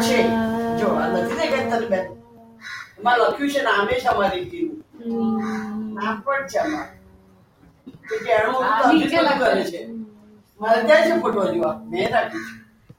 છે. જો આ નથી દેખાય તને બેન? એમાં લખ્યું છે નામે છે અમારી ટીમ નામ પણ છે અમારું. કે કેણું તો હજી કરે છે. મારે ત્યાં છે ફોટો જોવા. મેં રાખ્યું છે.